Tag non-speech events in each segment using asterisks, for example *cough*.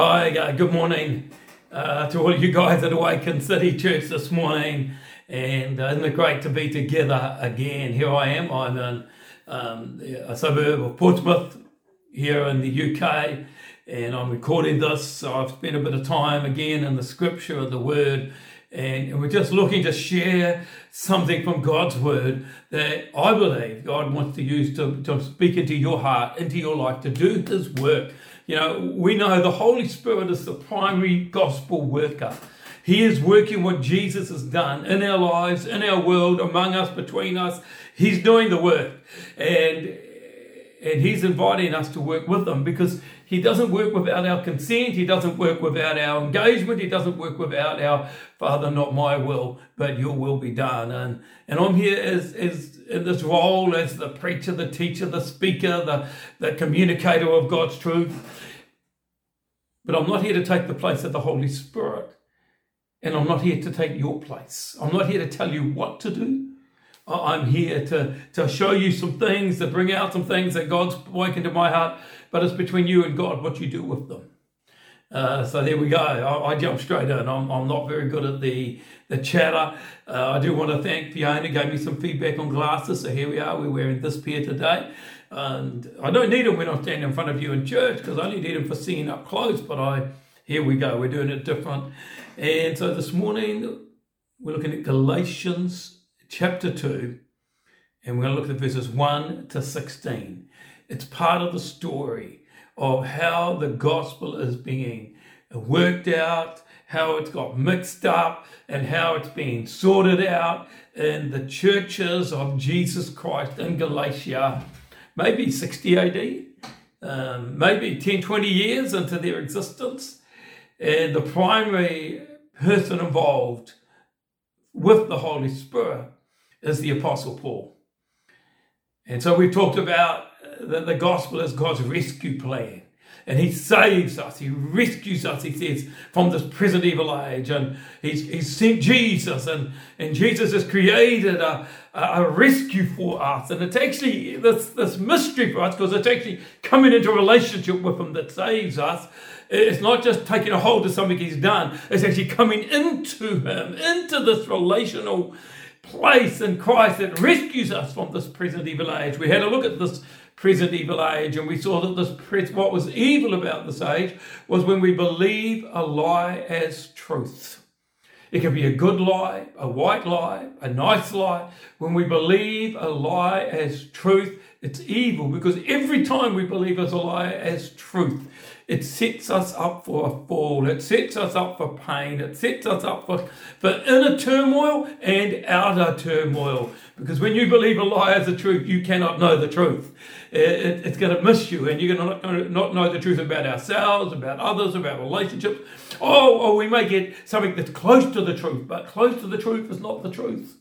Hi, uh, good morning uh, to all you guys at Awaken City Church this morning. And uh, isn't it great to be together again? Here I am. I'm in um, a suburb of Portsmouth here in the UK, and I'm recording this. So I've spent a bit of time again in the scripture of the word. And we're just looking to share something from God's word that I believe God wants to use to, to speak into your heart, into your life, to do his work you know, we know the Holy Spirit is the primary gospel worker. He is working what Jesus has done in our lives, in our world, among us, between us. He's doing the work. And and he's inviting us to work with him because he doesn't work without our consent. He doesn't work without our engagement. He doesn't work without our Father, not my will, but your will be done. And and I'm here as as in this role as the preacher, the teacher, the speaker, the, the communicator of God's truth. But I'm not here to take the place of the Holy Spirit. And I'm not here to take your place. I'm not here to tell you what to do. I'm here to, to show you some things, to bring out some things that God's woken to my heart, but it's between you and God what you do with them. Uh, so there we go. I, I jump straight in. I'm, I'm not very good at the the chatter. Uh, I do want to thank Fiona. Gave me some feedback on glasses. So here we are. We're wearing this pair today, and I don't need them when I stand in front of you in church because I only need them for seeing up close. But I here we go. We're doing it different. And so this morning we're looking at Galatians chapter 2, and we're going to look at verses 1 to 16. It's part of the story of how the gospel is being worked out, how it's got mixed up, and how it's being sorted out in the churches of Jesus Christ in Galatia, maybe 60 AD, um, maybe 10, 20 years into their existence. And the primary person involved with the Holy Spirit is the Apostle Paul. And so we've talked about uh, that the gospel is God's rescue plan. And he saves us, he rescues us, he says, from this present evil age. And he's, he's sent Jesus, and, and Jesus has created a, a rescue for us. And it's actually this, this mystery for us because it's actually coming into a relationship with him that saves us. It's not just taking a hold of something he's done, it's actually coming into him, into this relational place in Christ that rescues us from this present evil age. We had a look at this present evil age and we saw that this what was evil about this age was when we believe a lie as truth. It can be a good lie, a white lie, a nice lie. When we believe a lie as truth, it's evil because every time we believe as a lie as truth, it sets us up for a fall. It sets us up for pain. It sets us up for, for inner turmoil and outer turmoil. Because when you believe a lie as a truth, you cannot know the truth. It, it, it's going to miss you, and you're going to not know the truth about ourselves, about others, about relationships. Oh, or we may get something that's close to the truth, but close to the truth is not the truth.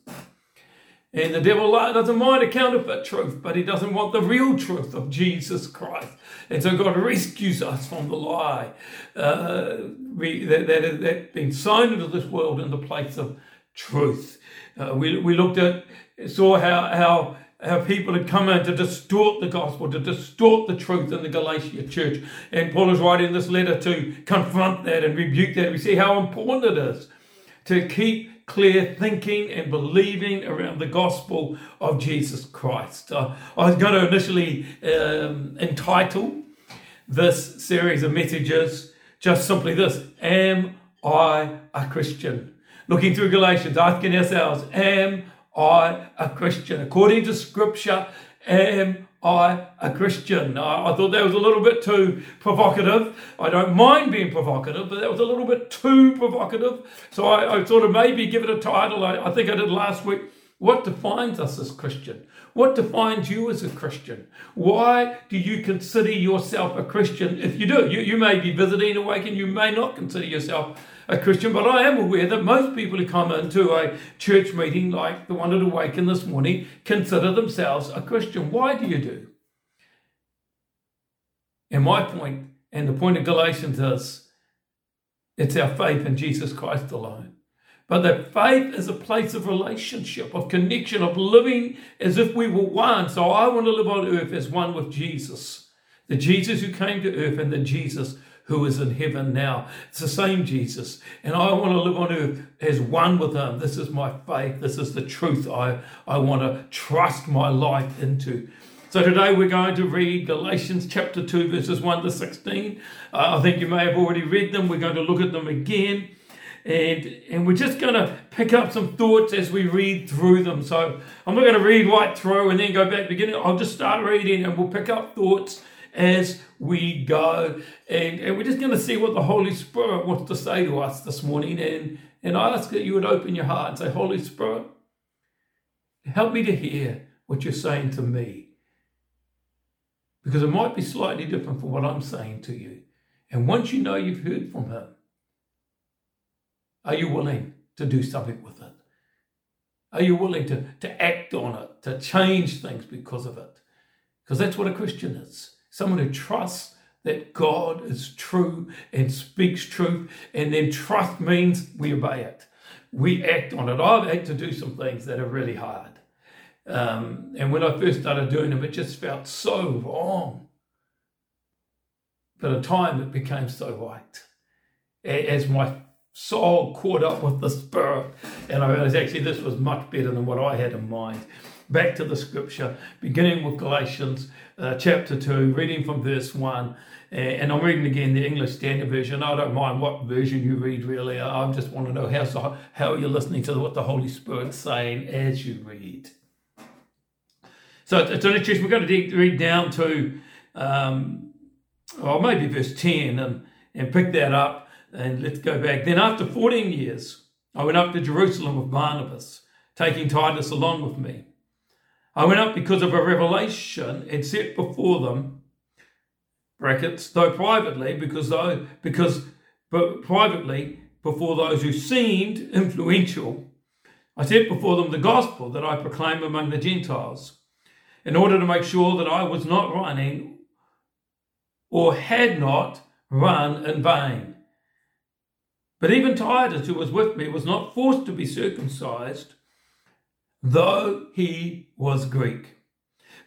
And the devil doesn't mind a counterfeit truth, but he doesn't want the real truth of Jesus Christ. And so God rescues us from the lie uh, we, that, that, that been sown into this world in the place of truth. Uh, we, we looked at, saw how, how, how people had come in to distort the gospel, to distort the truth in the Galatia church. And Paul is writing this letter to confront that and rebuke that. We see how important it is to keep clear thinking and believing around the gospel of Jesus Christ. Uh, I was going to initially um, entitle this series of messages just simply this Am I a Christian? Looking through Galatians, asking ourselves, Am I a Christian? According to Scripture, am I a Christian? I, I, thought that was a little bit too provocative. I don't mind being provocative, but that was a little bit too provocative. So I, I sort of maybe give it a title. I, I think I did last week. What defines us as Christian? What defines you as a Christian? Why do you consider yourself a Christian? If you do, you, you may be visiting Awaken, you may not consider yourself a Christian, but I am aware that most people who come into a church meeting like the one at Awaken this morning consider themselves a Christian. Why do you do? And my point, and the point of Galatians is, it's our faith in Jesus Christ alone. But that faith is a place of relationship, of connection, of living as if we were one. So I want to live on earth as one with Jesus. The Jesus who came to earth and the Jesus who is in heaven now. It's the same Jesus. And I want to live on earth as one with him. This is my faith. This is the truth I, I want to trust my life into. So today we're going to read Galatians chapter 2, verses 1 to 16. Uh, I think you may have already read them. We're going to look at them again. And, and we're just going to pick up some thoughts as we read through them. So I'm not going to read right through and then go back to the beginning. I'll just start reading and we'll pick up thoughts as we go. And, and we're just going to see what the Holy Spirit wants to say to us this morning. And, and I ask that you would open your heart and say, Holy Spirit, help me to hear what you're saying to me because it might be slightly different from what I'm saying to you. And once you know you've heard from Him, are you willing to do something with it? Are you willing to, to act on it, to change things because of it? Because that's what a Christian is someone who trusts that God is true and speaks truth, and then trust means we obey it. We act on it. I've had to do some things that are really hard. Um, and when I first started doing them, it just felt so wrong. But in time, it became so right. As my soul caught up with the Spirit, and I realized actually this was much better than what I had in mind. Back to the scripture, beginning with Galatians uh, chapter 2, reading from verse 1. And I'm reading again the English Standard Version. I don't mind what version you read, really. I just want to know how, how you're listening to what the Holy Spirit's saying as you read. So it's an interesting. We're going to read down to, um, or maybe verse 10 and, and pick that up and let's go back. Then after 14 years, I went up to Jerusalem with Barnabas, taking Titus along with me. I went up because of a revelation and set before them, brackets, though privately, because though because but privately before those who seemed *laughs* influential, I set before them the gospel that I proclaim among the Gentiles in order to make sure that I was not running or had not run in vain. But even Titus, who was with me, was not forced to be circumcised, though he was Greek.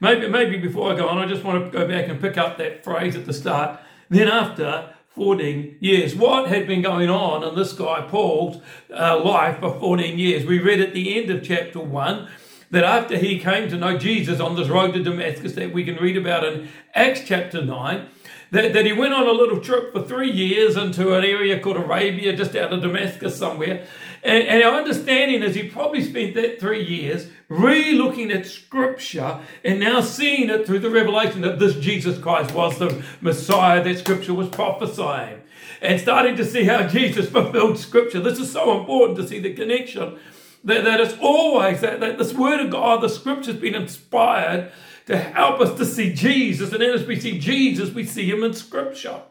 Maybe, maybe before I go on, I just want to go back and pick up that phrase at the start. Then after 14 years. What had been going on in this guy Paul's uh, life for 14 years? We read at the end of chapter 1 that after he came to know Jesus on this road to Damascus, that we can read about in Acts chapter 9, that, that he went on a little trip for three years into an area called Arabia, just out of Damascus somewhere. And, and our understanding is he probably spent that three years re looking at Scripture and now seeing it through the revelation that this Jesus Christ was the Messiah that Scripture was prophesying. And starting to see how Jesus fulfilled Scripture. This is so important to see the connection that, that it's always that, that this word of God, the scripture's been inspired to help us to see Jesus. And then as we see Jesus, we see him in scripture.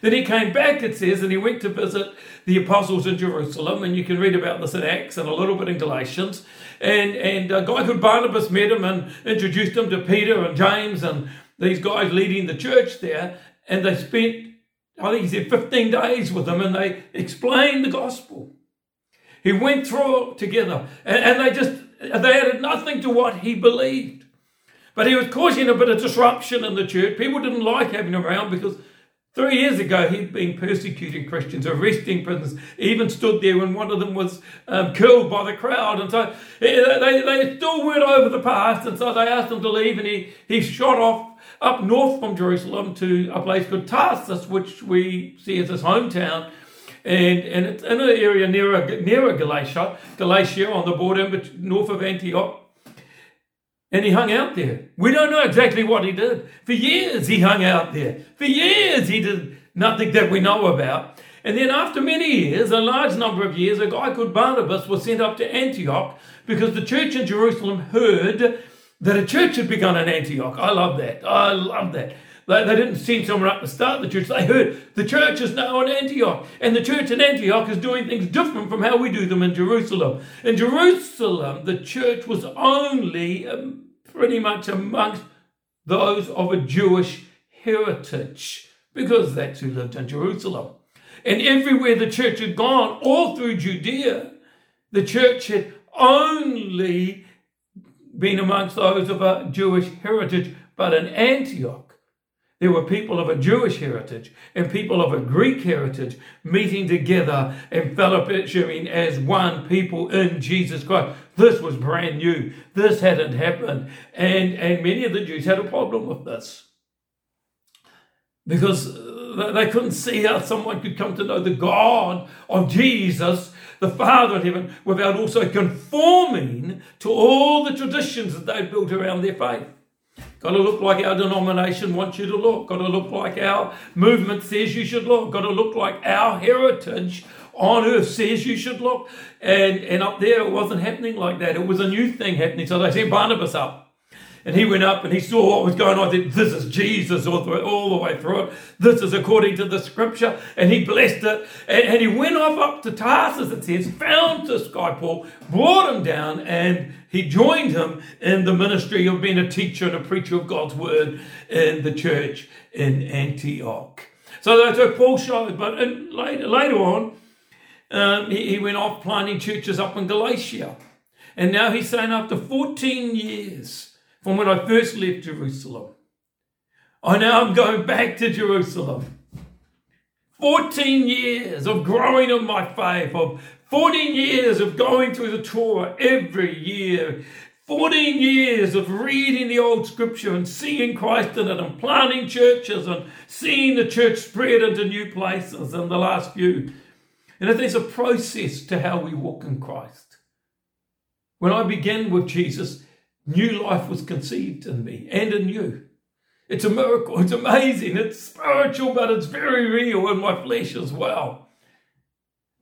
Then he came back, it says, and he went to visit the apostles in Jerusalem. And you can read about this in Acts and a little bit in Galatians. And, and a guy called Barnabas met him and introduced him to Peter and James and these guys leading the church there. And they spent, I think he said, 15 days with them and they explained the gospel. He went through it together, and, and they just they added nothing to what he believed. But he was causing a bit of disruption in the church. People didn't like having him around because three years ago he'd been persecuting Christians, arresting prisoners, even stood there when one of them was um, killed by the crowd. And so eh, they, they still weren't over the past, and so they asked him to leave, and he, he shot off up north from Jerusalem to a place called Tarsus, which we see as his hometown and, and it's in an area near, near Galatia, Galatia on the border north of Antioch. And he hung out there. We don't know exactly what he did. For years he hung out there. For years he did nothing that we know about. And then after many years, a large number of years, a guy called Barnabas was sent up to Antioch because the church in Jerusalem heard that a church had begun in Antioch. I love that. I love that. They, they didn't send someone up to start the church. They heard the church is now in Antioch. And the church in Antioch is doing things different from how we do them in Jerusalem. In Jerusalem, the church was only um, pretty much amongst those of a Jewish heritage because that's who lived in Jerusalem. And everywhere the church had gone, all through Judea, the church had only been amongst those of a Jewish heritage. But in Antioch, There were people of a Jewish heritage and people of a Greek heritage meeting together and fellowshipping as one people in Jesus Christ. This was brand new. This hadn't happened. And, and many of the Jews had a problem with this because uh, they couldn't see how someone could come to know the God of Jesus, the Father in heaven, without also conforming to all the traditions that they'd built around their faith. Got to look like our denomination wants you to look. Got to look like our movement says you should look. Got to look like our heritage on earth says you should look. And, and up there, it wasn't happening like that. It was a new thing happening. So they sent Barnabas up. And he went up and he saw what was going on. Said, this is Jesus all the, way, all the way through it. This is according to the scripture. And he blessed it. And, and he went off up to Tarsus, it says, found this guy Paul, brought him down, and he joined him in the ministry of being a teacher and a preacher of God's word in the church in Antioch. So that's what Paul showed. But later, later on, um, he, he went off planting churches up in Galatia. And now he's saying after 14 years, from when I first left Jerusalem. I now am going back to Jerusalem. 14 years of growing in my faith, of 14 years of going through the Torah every year, 14 years of reading the old scripture and seeing Christ in it and planting churches and seeing the church spread into new places in the last few. And there's a process to how we walk in Christ. When I began with Jesus, New life was conceived in me and in you. It's a miracle. It's amazing. It's spiritual, but it's very real in my flesh as well.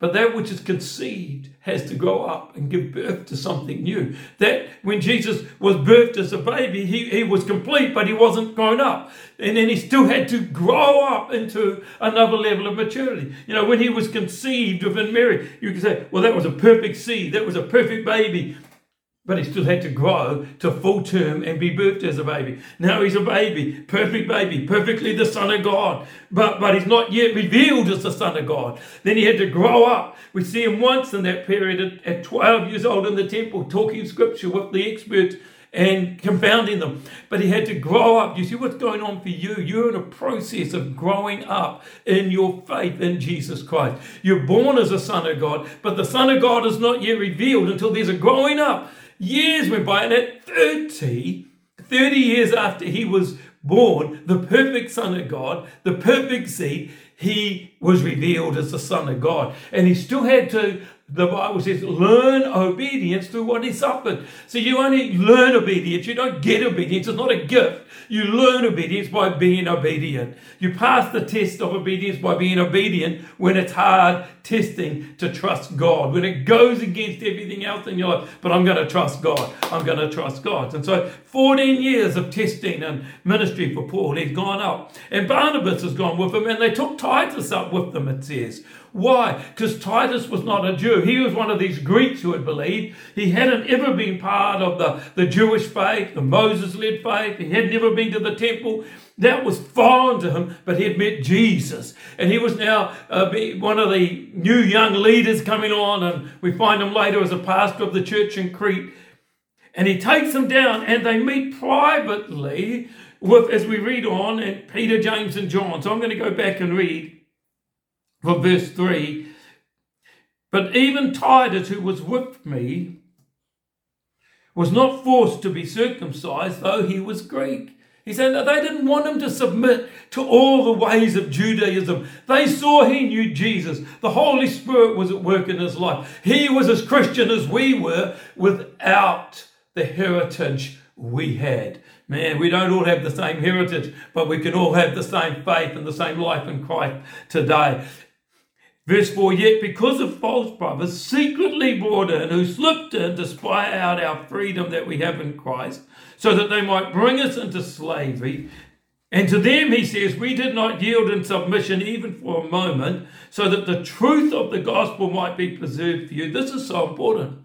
But that which is conceived has to grow up and give birth to something new. That when Jesus was birthed as a baby, he, he was complete, but he wasn't grown up. And then he still had to grow up into another level of maturity. You know, when he was conceived within Mary, you could say, well, that was a perfect seed. That was a perfect baby but he still had to grow to full term and be birthed as a baby. Now he's a baby, perfect baby, perfectly the Son of God, but, but he's not yet revealed as the Son of God. Then he had to grow up. We see him once in that period at, at 12 years old in the temple, talking scripture with the experts and confounding them. But he had to grow up. You see what's going on for you? You're in a process of growing up in your faith in Jesus Christ. You're born as a son of God, but the Son of God is not yet revealed until there's a growing up Years went by, and at 30, 30 years after he was born, the perfect Son of God, the perfect seed, he was revealed as the Son of God. And he still had to the Bible says, learn obedience through what is suffered. So you only learn obedience. You don't get obedience. It's not a gift. You learn obedience by being obedient. You pass the test of obedience by being obedient when it's hard testing to trust God, when it goes against everything else in your life. But I'm going to trust God. I'm going to trust God. And so 14 years of testing and ministry for Paul. He's gone up. And Barnabas has gone with him, and they took Titus up with them, it says. Why? Because Titus was not a Jew. He was one of these Greeks who had believed. He hadn't ever been part of the, the Jewish faith, the Moses led faith. He had never been to the temple. That was foreign to him, but he had met Jesus. And he was now uh, one of the new young leaders coming on, and we find him later as a pastor of the church in Crete. And he takes them down, and they meet privately with, as we read on, and Peter, James, and John. So I'm going to go back and read from verse 3 But even Titus, who was with me, was not forced to be circumcised, though he was Greek. He said that they didn't want him to submit to all the ways of Judaism. They saw he knew Jesus. The Holy Spirit was at work in his life. He was as Christian as we were without the heritage we had. Man, we don't all have the same heritage, but we can all have the same faith and the same life in Christ today. Verse 4 Yet because of false brothers secretly brought in, who slipped in to spy out our freedom that we have in Christ, so that they might bring us into slavery. And to them, he says, we did not yield in submission even for a moment, so that the truth of the gospel might be preserved for you. This is so important.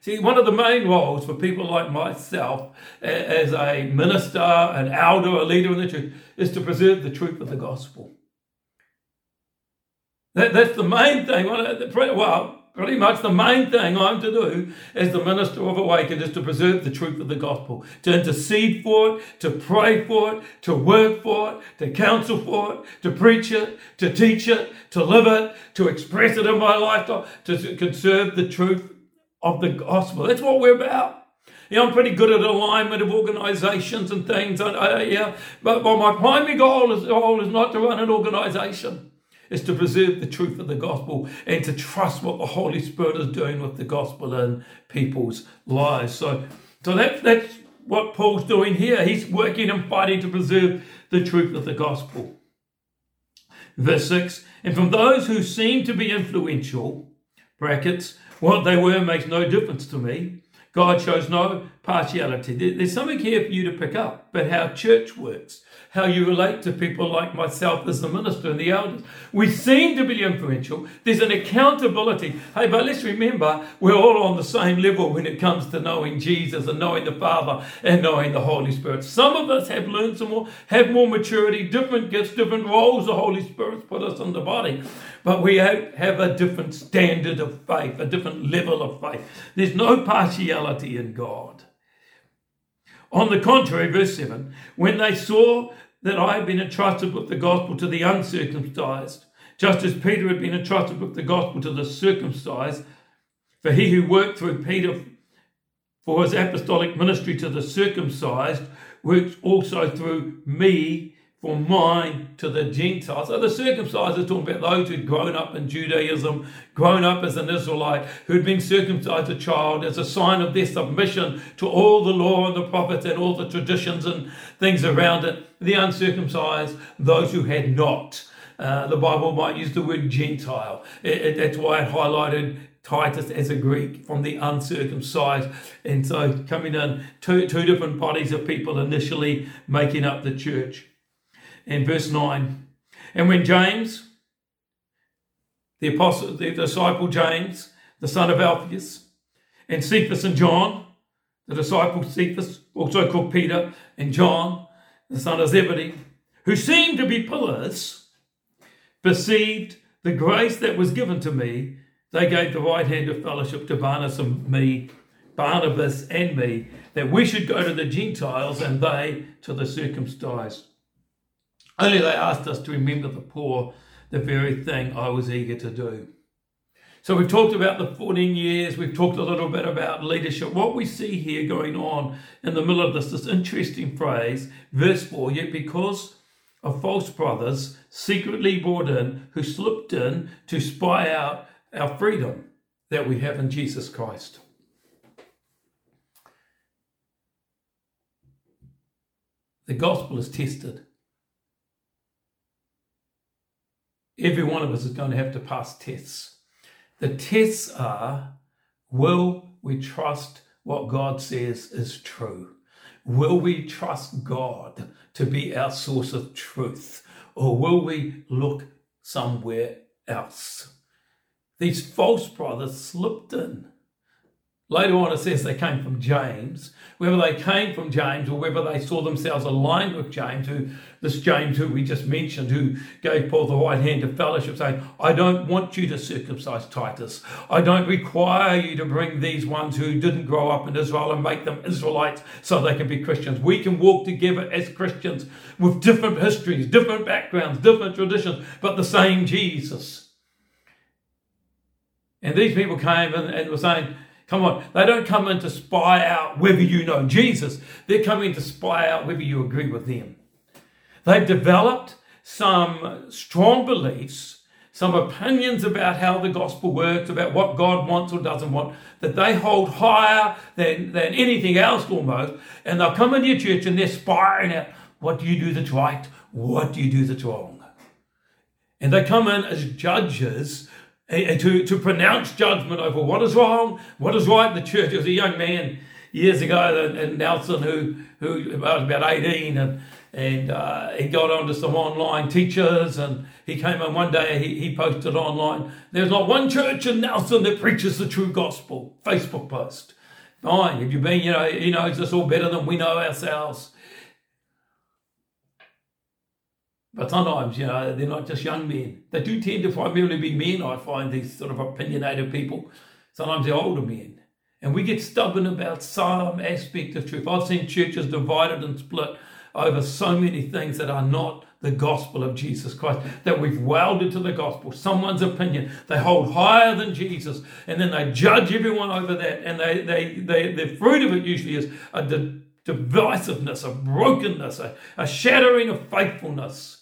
See, one of the main roles for people like myself, as a minister, an elder, a leader in the church, is to preserve the truth of the gospel. That, that's the main thing. Well, pretty much the main thing I'm to do as the minister of Awaken is to preserve the truth of the gospel, to intercede for it, to pray for it, to work for it, to counsel for it, to preach it, to teach it, to live it, to express it in my life, to conserve the truth of the gospel. That's what we're about. Yeah, I'm pretty good at alignment of organisations and things. And, uh, yeah, but, but my primary goal is, goal is not to run an organisation. It's to preserve the truth of the gospel and to trust what the Holy Spirit is doing with the gospel in people's lives. So, so that, that's what Paul's doing here. He's working and fighting to preserve the truth of the gospel. Verse 6 And from those who seem to be influential, brackets, what they were makes no difference to me. God shows no partiality. There's something here for you to pick up, but how church works how you relate to people like myself as the minister and the elders. We seem to be influential. There's an accountability. Hey, but let's remember we're all on the same level when it comes to knowing Jesus and knowing the Father and knowing the Holy Spirit. Some of us have learned some more, have more maturity, different gifts, different roles the Holy Spirit's put us in the body. But we have a different standard of faith, a different level of faith. There's no partiality in God. On the contrary, verse 7 when they saw that I had been entrusted with the gospel to the uncircumcised, just as Peter had been entrusted with the gospel to the circumcised, for he who worked through Peter for his apostolic ministry to the circumcised works also through me for mine to the Gentiles. So the circumcised is talking about those who'd grown up in Judaism, grown up as an Israelite, who'd been circumcised a child as a sign of their submission to all the law and the prophets and all the traditions and things around it. The uncircumcised, those who had not. Uh, the Bible might use the word Gentile. It, it, that's why it highlighted Titus as a Greek from the uncircumcised. And so coming in, two, two different bodies of people initially making up the church in verse 9. And when James, the apostle, the disciple James, the son of Alphaeus, and Cephas and John, the disciple Cephas, also called Peter, and John, the son of Zebedee, who seemed to be pillars, perceived the grace that was given to me, they gave the right hand of fellowship to Barnabas and me, Barnabas and me, that we should go to the Gentiles and they to the circumcised. Only they asked us to remember the poor, the very thing I was eager to do. So we've talked about the 14 years, we've talked a little bit about leadership. What we see here going on in the middle of this, this interesting phrase, verse 4, yet because of false brothers secretly brought in who slipped in to spy out our freedom that we have in Jesus Christ. The gospel is tested. Every one of us is going to have to pass tests. The tests are will we trust what God says is true? Will we trust God to be our source of truth? Or will we look somewhere else? These false brothers slipped in. Later on, it says they came from James. Whether they came from James or whether they saw themselves aligned with James, who this James who we just mentioned, who gave Paul the right hand of fellowship, saying, I don't want you to circumcise Titus. I don't require you to bring these ones who didn't grow up in Israel and make them Israelites so they can be Christians. We can walk together as Christians with different histories, different backgrounds, different traditions, but the same Jesus. And these people came and, and were saying, Come on, they don't come in to spy out whether you know Jesus. They're coming to spy out whether you agree with them. They've developed some strong beliefs, some opinions about how the gospel works, about what God wants or doesn't want, that they hold higher than, than anything else almost. And they'll come into your church and they're spying out what do you do that's right? What do you do that's wrong? And they come in as judges to, to pronounce judgment over what is wrong, what is right in the church. There was a young man years ago in Nelson who, who was about 18 and, and uh, he got onto some online teachers and he came in one day, he, he posted online, there's not one church in Nelson that preaches the true gospel. Facebook post. Fine, have you been, you know, he knows us all better than we know ourselves. But sometimes, you know, they're not just young men. They do tend to primarily be men, I find, these sort of opinionated people. Sometimes they're older men. And we get stubborn about some aspect of truth. I've seen churches divided and split over so many things that are not the gospel of Jesus Christ, that we've welded to the gospel, someone's opinion. They hold higher than Jesus, and then they judge everyone over that. And they, they, they, the fruit of it usually is a divisiveness, a brokenness, a, a shattering of faithfulness.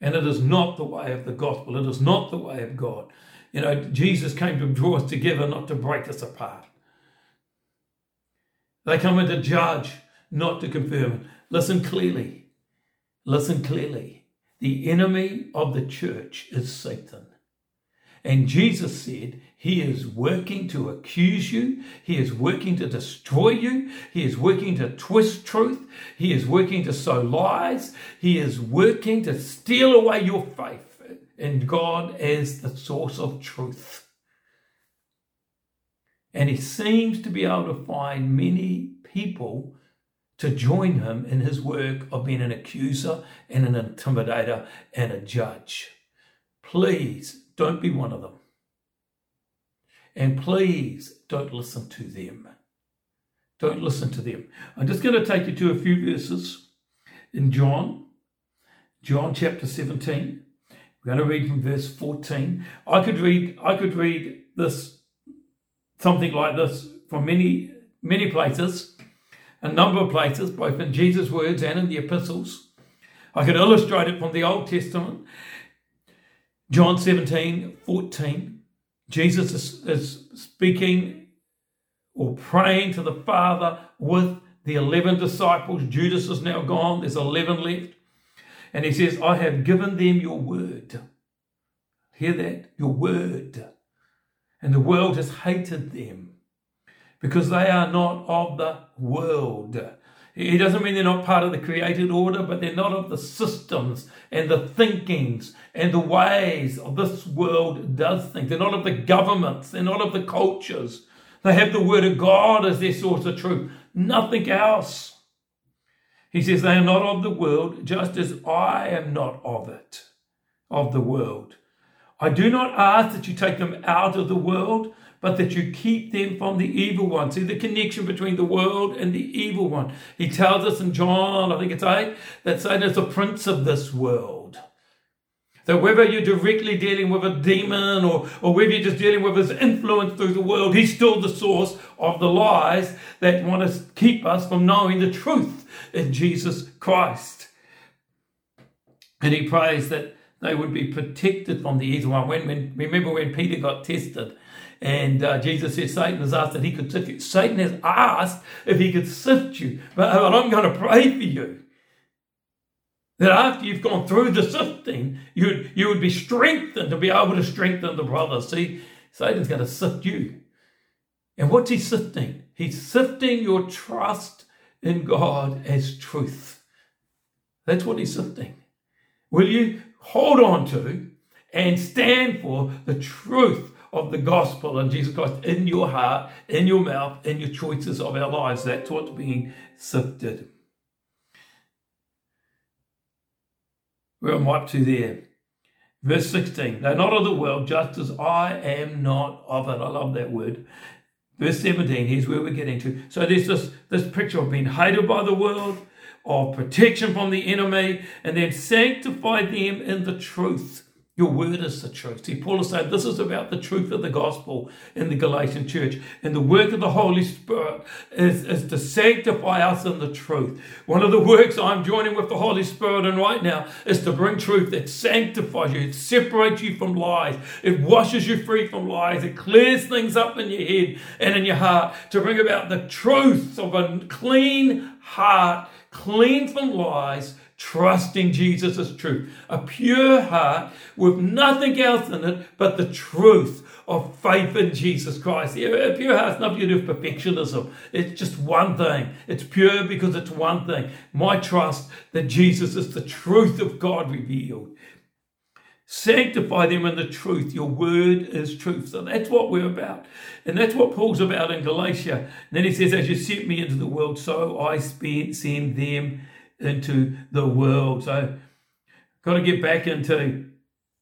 And it is not the way of the gospel. It is not the way of God. You know, Jesus came to draw us together, not to break us apart. They come in to judge, not to confirm. Listen clearly. Listen clearly. The enemy of the church is Satan. And Jesus said, He is working to accuse you. He is working to destroy you. He is working to twist truth. He is working to sow lies. He is working to steal away your faith in God as the source of truth. And he seems to be able to find many people to join him in his work of being an accuser and an intimidator and a judge. Please don't be one of them. And please don't listen to them. Don't listen to them. I'm just going to take you to a few verses in John, John chapter 17. We're going to read from verse 14. I could read, I could read this something like this from many, many places, a number of places, both in Jesus' words and in the epistles. I could illustrate it from the Old Testament. John 17, 14. Jesus is, is speaking or praying to the Father with the 11 disciples. Judas is now gone, there's 11 left. And he says, I have given them your word. Hear that? Your word. And the world has hated them because they are not of the world. It doesn't mean they're not part of the created order, but they're not of the systems and the thinkings and the ways of this world does think. They're not of the governments, they're not of the cultures. They have the word of God as their source of truth, nothing else. He says, They are not of the world, just as I am not of it, of the world. I do not ask that you take them out of the world, but that you keep them from the evil one. See the connection between the world and the evil one. He tells us in John, I think it's 8, that Satan is the prince of this world. So whether you're directly dealing with a demon or, or whether you're just dealing with his influence through the world, he's still the source of the lies that want to keep us from knowing the truth in Jesus Christ. And he prays that they would be protected from the evil one. When, when remember when Peter got tested, and uh, Jesus said Satan has asked that he could sift you. Satan has asked if he could sift you, but, but I'm going to pray for you. That after you've gone through the sifting, you, you would be strengthened to be able to strengthen the brothers. See, Satan's going to sift you. And what's he sifting? He's sifting your trust in God as truth. That's what he's sifting. Will you hold on to and stand for the truth of the gospel and Jesus Christ in your heart, in your mouth, in your choices of our lives. That's what's being sifted. Where am I up to there? Verse 16, they're not of the world, just as I am not of it. I love that word. Verse 17, here's where we're getting to. So there's this, this picture of being hated by the world, of protection from the enemy, and then sanctify them in the truth. Your word is the truth. See, Paul is saying this is about the truth of the gospel in the Galatian church. And the work of the Holy Spirit is, is to sanctify us in the truth. One of the works I'm joining with the Holy Spirit in right now is to bring truth that sanctifies you, it separates you from lies, it washes you free from lies, it clears things up in your head and in your heart to bring about the truth of a clean heart, clean from lies trusting Jesus as truth. A pure heart with nothing else in it but the truth of faith in Jesus Christ. A pure heart's nothing to do with perfectionism. It's just one thing. It's pure because it's one thing. My trust that Jesus is the truth of God revealed. Sanctify them in the truth. Your word is truth. So that's what we're about. And that's what Paul's about in Galatia. And then he says, As you sent me into the world, so I send them into the world. So Got to get back into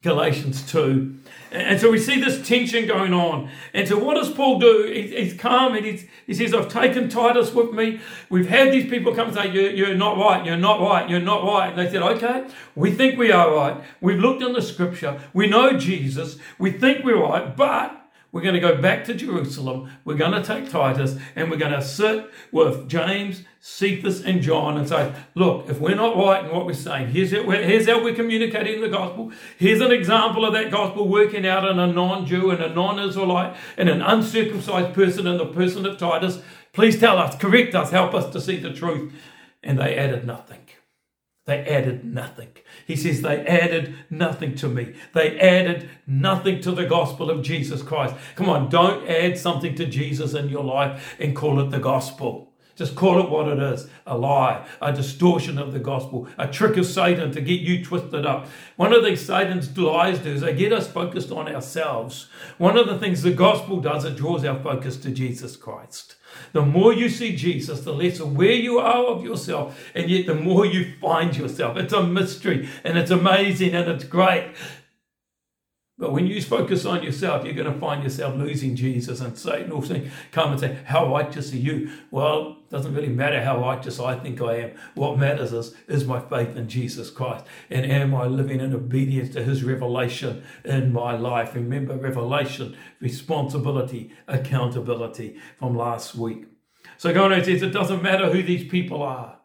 Galatians 2. And so we see this tension going on. And so what does Paul do? He's calm and he's, he says, I've taken Titus with me. We've had these people come and say, you're, you're not right, you're not right, you're not right. And they said, okay, we think we are right. We've looked in the scripture. We know Jesus. We think we're right, but we're going to go back to Jerusalem. We're going to take Titus and we're going to sit with James, Cephas, and John and say, look, if we're not right in what we're saying, here's how, we're, here's how we're communicating the gospel. Here's an example of that gospel working out in a non Jew and a non Israelite and an uncircumcised person and the person of Titus. Please tell us, correct us, help us to see the truth. And they added nothing. They added nothing. He says, They added nothing to me. They added nothing to the gospel of Jesus Christ. Come on, don't add something to Jesus in your life and call it the gospel. Just call it what it is a lie, a distortion of the gospel, a trick of Satan to get you twisted up. One of these Satan's lies do is they get us focused on ourselves. One of the things the gospel does, it draws our focus to Jesus Christ. The more you see Jesus, the less aware you are of yourself, and yet the more you find yourself. It's a mystery and it's amazing and it's great. But when you focus on yourself, you're going to find yourself losing Jesus. And Satan will come and say, How righteous are you? Well, it doesn't really matter how righteous I think I am. What matters is, is my faith in Jesus Christ. And am I living in obedience to his revelation in my life? Remember, revelation, responsibility, accountability from last week. So God says, It doesn't matter who these people are.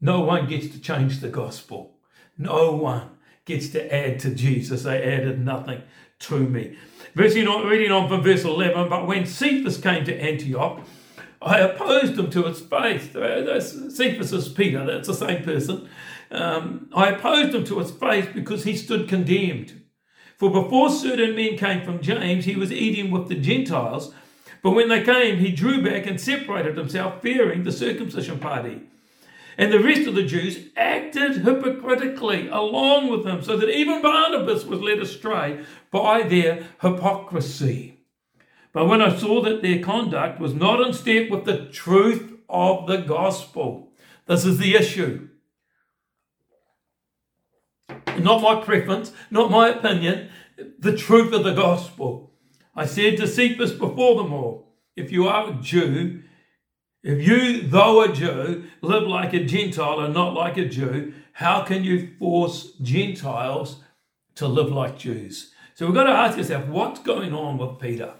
No one gets to change the gospel. No one gets to add to Jesus. They added nothing to me. Reading reading on from verse 11, but when Cephas came to Antioch, I opposed him to its face. Cephas is Peter, that's the same person. Um, I opposed him to his face because he stood condemned. For before certain men came from James, he was eating with the Gentiles. But when they came, he drew back and separated himself, fearing the circumcision party. And the rest of the Jews acted hypocritically along with him, so that even Barnabas was led astray by their hypocrisy. But when I saw that their conduct was not in step with the truth of the gospel, this is the issue. Not my preference, not my opinion, the truth of the gospel. I said to Cephas before them all, if you are a Jew, if you, though a Jew, live like a Gentile and not like a Jew, how can you force Gentiles to live like Jews? So we've got to ask ourselves what's going on with Peter?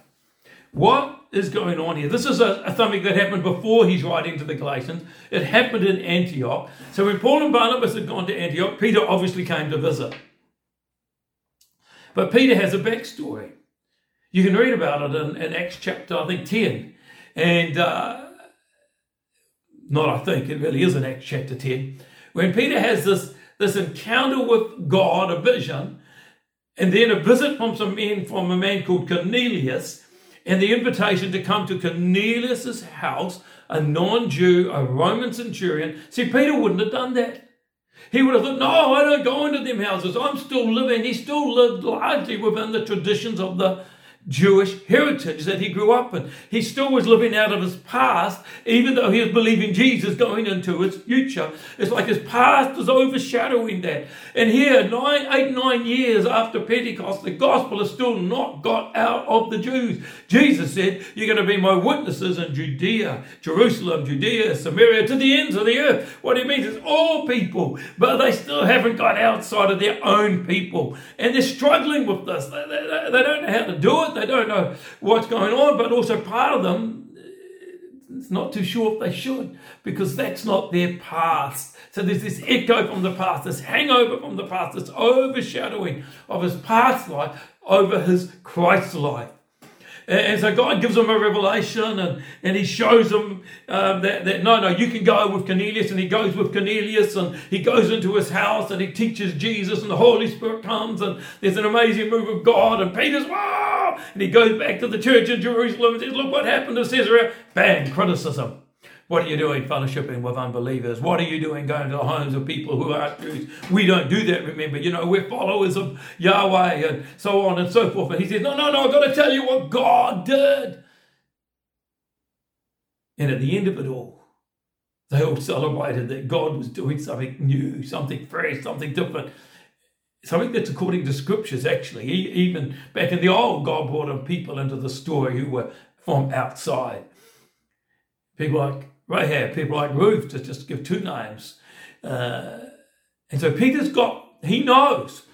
What is going on here? This is a, a, something that happened before he's writing to the Galatians. It happened in Antioch. So when Paul and Barnabas had gone to Antioch, Peter obviously came to visit. But Peter has a backstory. You can read about it in, in Acts chapter, I think, 10. And uh, not I think, it really is in Acts chapter 10, when Peter has this, this encounter with God, a vision, and then a visit from some men from a man called Cornelius, and the invitation to come to Cornelius's house, a non-Jew, a Roman centurion. See, Peter wouldn't have done that. He would have thought, no, I don't go into them houses. I'm still living. He still lived largely within the traditions of the Jewish heritage that he grew up in. He still was living out of his past, even though he was believing Jesus going into his future. It's like his past was overshadowing that. And here, nine, eight, nine years after Pentecost, the gospel has still not got out of the Jews. Jesus said, You're going to be my witnesses in Judea, Jerusalem, Judea, Samaria, to the ends of the earth. What he means is all people, but they still haven't got outside of their own people. And they're struggling with this. They, they, they don't know how to do it they don't know what's going on, but also part of them is not too sure if they should because that's not their past. So there's this echo from the past, this hangover from the past, this overshadowing of his past life over his Christ life. And so God gives them a revelation and, and he shows them um, that, that no, no, you can go with Cornelius. And he goes with Cornelius and he goes into his house and he teaches Jesus and the Holy Spirit comes and there's an amazing move of God. And Peter's, wow! And he goes back to the church in Jerusalem and says, look what happened to Caesarea. Bang, criticism. What are you doing fellowshipping with unbelievers? What are you doing going to the homes of people who aren't Jews? We don't do that, remember. You know, we're followers of Yahweh and so on and so forth. And he says, No, no, no, I've got to tell you what God did. And at the end of it all, they all celebrated that God was doing something new, something fresh, something different. something that's according to scriptures, actually. Even back in the old, God brought people into the story who were from outside. People like Rahab, people like Ruth, to just give two names. Uh, and so Peter's got, he knows.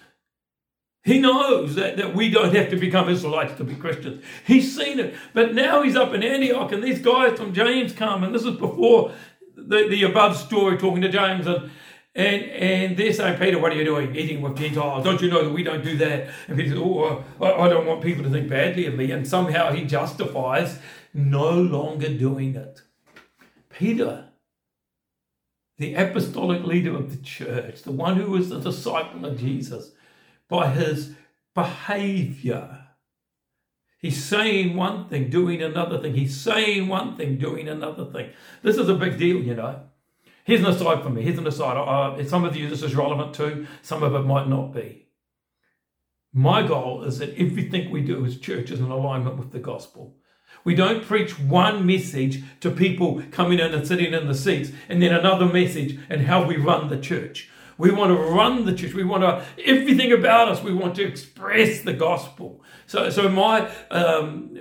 He knows that, that we don't have to become Israelites to be Christians. He's seen it. But now he's up in Antioch, and these guys from James come, and this is before the, the above story talking to James, and and and they're saying, Peter, what are you doing? Eating with Gentiles. Don't you know that we don't do that? And Peter says, Oh, I, I don't want people to think badly of me. And somehow he justifies no longer doing it. Peter, the apostolic leader of the church, the one who was the disciple of Jesus, by his behavior, He's saying one thing, doing another thing. He's saying one thing, doing another thing. This is a big deal, you know. Here's an aside for me. Here's an aside. Uh, some of you, this is relevant to, Some of it might not be. My goal is that everything we do as church is in alignment with the gospel. We don't preach one message to people coming in and sitting in the seats and then another message and how we run the church. We want to run the church. We want to, everything about us, we want to express the gospel. So, so my um,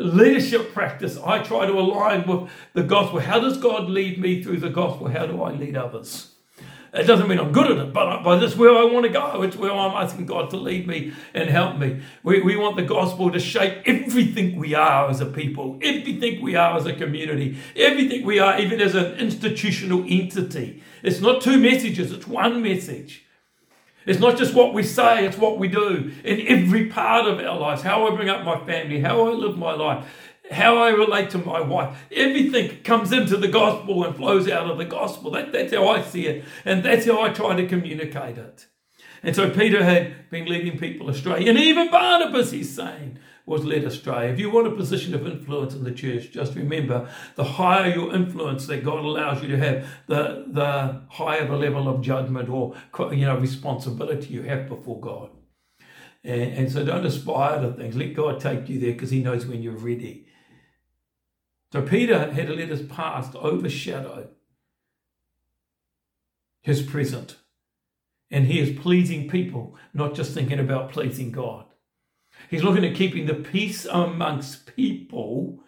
leadership practice, I try to align with the gospel. How does God lead me through the gospel? How do I lead others? It doesn't mean I'm good at it, but, but that's where I want to go. It's where I'm asking God to lead me and help me. We, we want the gospel to shape everything we are as a people, everything we are as a community, everything we are, even as an institutional entity. It's not two messages, it's one message. It's not just what we say, it's what we do in every part of our lives. How I bring up my family, how I live my life, how I relate to my wife. Everything comes into the gospel and flows out of the gospel. That, that's how I see it. And that's how I try to communicate it. And so Peter had been leading people astray. And even Barnabas, he's saying, was led astray. If you want a position of influence in the church, just remember the higher your influence that God allows you to have, the, the higher the level of judgment or you know responsibility you have before God. And, and so don't aspire to things. Let God take you there because He knows when you're ready. So Peter had to let his past overshadow his present. And he is pleasing people, not just thinking about pleasing God. He's looking at keeping the peace amongst people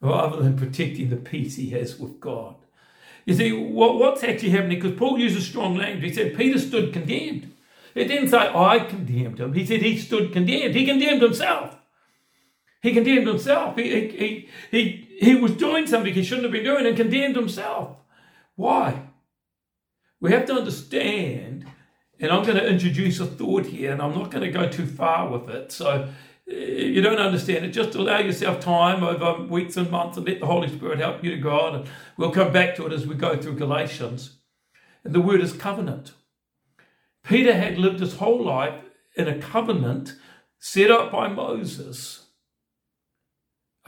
rather than protecting the peace he has with God. You see, what, what's actually happening, because Paul uses strong language. He said Peter stood condemned. He didn't say, I condemned him. He said he stood condemned. He condemned himself. He condemned himself. He, he, he, he was doing something he shouldn't have been doing and condemned himself. Why? We have to understand and I'm going to introduce a thought here, and I'm not going to go too far with it. So uh, you don't understand it. Just allow yourself time over weeks and months and let the Holy Spirit help you to go on. And we'll come back to it as we go through Galatians. And the word is covenant. Peter had lived his whole life in a covenant set up by Moses,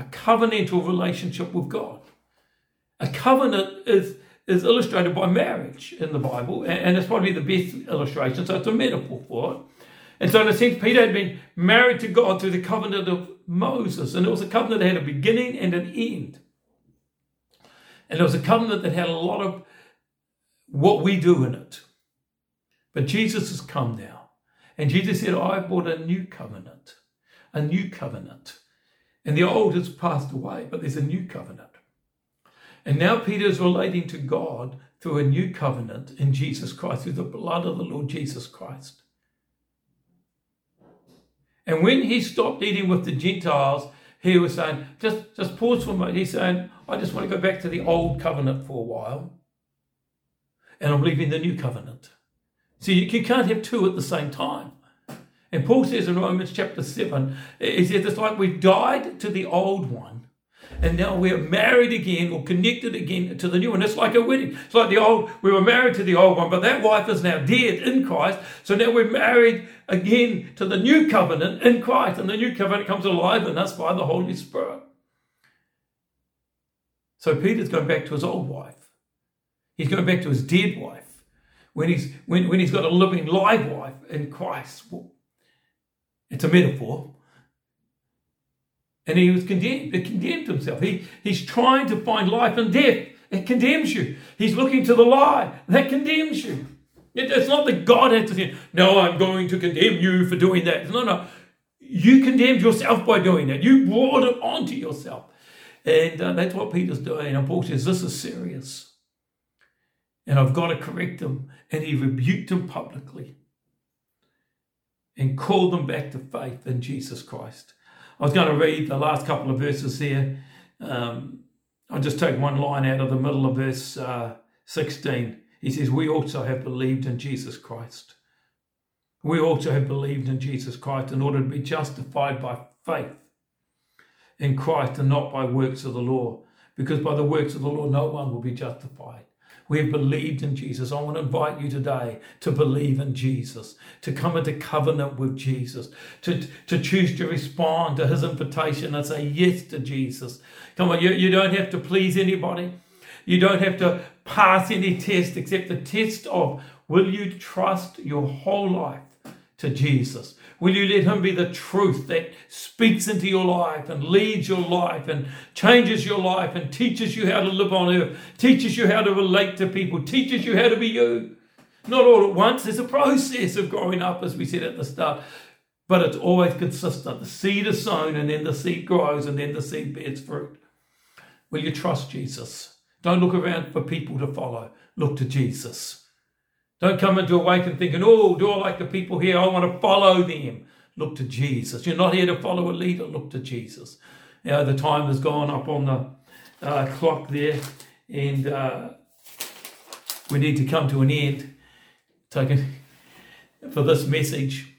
a covenantal relationship with God. A covenant is is illustrated by marriage in the Bible, and it's probably the best illustration. So it's a metaphor for it. And so, in a sense, Peter had been married to God through the covenant of Moses, and it was a covenant that had a beginning and an end. And it was a covenant that had a lot of what we do in it. But Jesus has come now, and Jesus said, I brought a new covenant, a new covenant. And the old has passed away, but there's a new covenant. And now Peter is relating to God through a new covenant in Jesus Christ, through the blood of the Lord Jesus Christ. And when he stopped eating with the Gentiles, he was saying, just, just pause for a moment. He's saying, I just want to go back to the old covenant for a while. And I'm leaving the new covenant. See, you can't have two at the same time. And Paul says in Romans chapter 7, he says it's like we've died to the old one and now we're married again or connected again to the new one. It's like a wedding. It's like the old, we were married to the old one, but that wife is now dead in Christ. So now we're married again to the new covenant in Christ, and the new covenant comes alive in us by the Holy Spirit. So Peter's going back to his old wife. He's going back to his dead wife. When he's when, when he's got a living live wife in Christ. It's a metaphor. And he was condemned. It condemned himself. He, he's trying to find life and death. It condemns you. He's looking to the lie. That condemns you. It's not that God had to say, No, I'm going to condemn you for doing that. No, no. You condemned yourself by doing that. You brought it onto yourself. And uh, that's what Peter's doing. And Paul says, This is serious. And I've got to correct him. And he rebuked him publicly and call them back to faith in Jesus Christ. I was going to read the last couple of verses here. Um, I'll just take one line out of the middle of verse uh, 16. He says, We also have believed in Jesus Christ. We also have believed in Jesus Christ in order to be justified by faith in Christ and not by works of the law. Because by the works of the law, no one will be justified. We have believed in Jesus. I want to invite you today to believe in Jesus, to come into covenant with Jesus, to, to choose to respond to his invitation and say yes to Jesus. Come on, you, you don't have to please anybody. You don't have to pass any test except the test of will you trust your whole life to Jesus? Will you let Him be the truth that speaks into your life and leads your life and changes your life and teaches you how to live on earth, teaches you how to relate to people, teaches you how to be you? Not all at once. There's a process of growing up, as we said at the start, but it's always consistent. The seed is sown and then the seed grows and then the seed bears fruit. Will you trust Jesus? Don't look around for people to follow. Look to Jesus. Don't come into Awaken thinking, oh, do I like the people here? I want to follow them. Look to Jesus. You're not here to follow a leader. Look to Jesus. You know, the time has gone up on the uh, clock there, and uh, we need to come to an end. Taken for this message.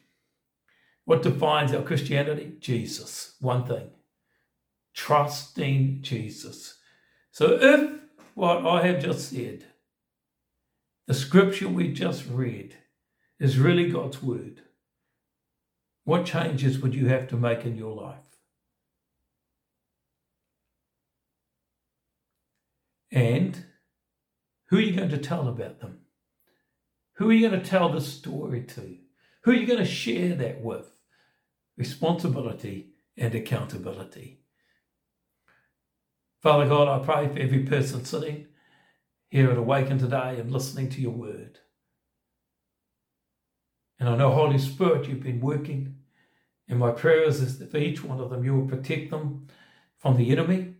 What defines our Christianity? Jesus. One thing. Trusting Jesus. So if what I have just said the scripture we just read is really God's word, what changes would you have to make in your life? And who are you going to tell about them? Who are you going to tell the story to? Who are you going to share that with? Responsibility and accountability. Father God, I pray for every person sitting here at Awaken today and listening to your word. And I know, Holy Spirit, you've been working. And my prayers is that for each one of them, you will protect them from the enemy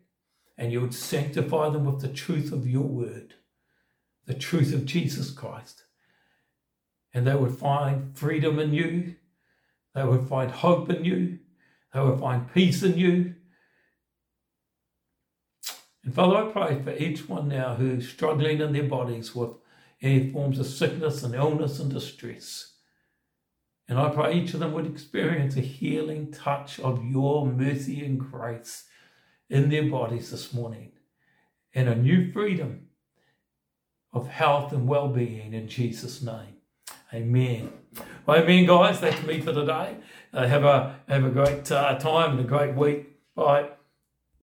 and you would sanctify them with the truth of your word, the truth of Jesus Christ. And they would find freedom in you, they would find hope in you, they would find peace in you, and Father, I pray for each one now who's struggling in their bodies with any forms of sickness and illness and distress. And I pray each of them would experience a healing touch of your mercy and grace in their bodies this morning and a new freedom of health and well being in Jesus' name. Amen. Well, amen, guys. That's me for today. Uh, have a have a great uh, time and a great week. Bye.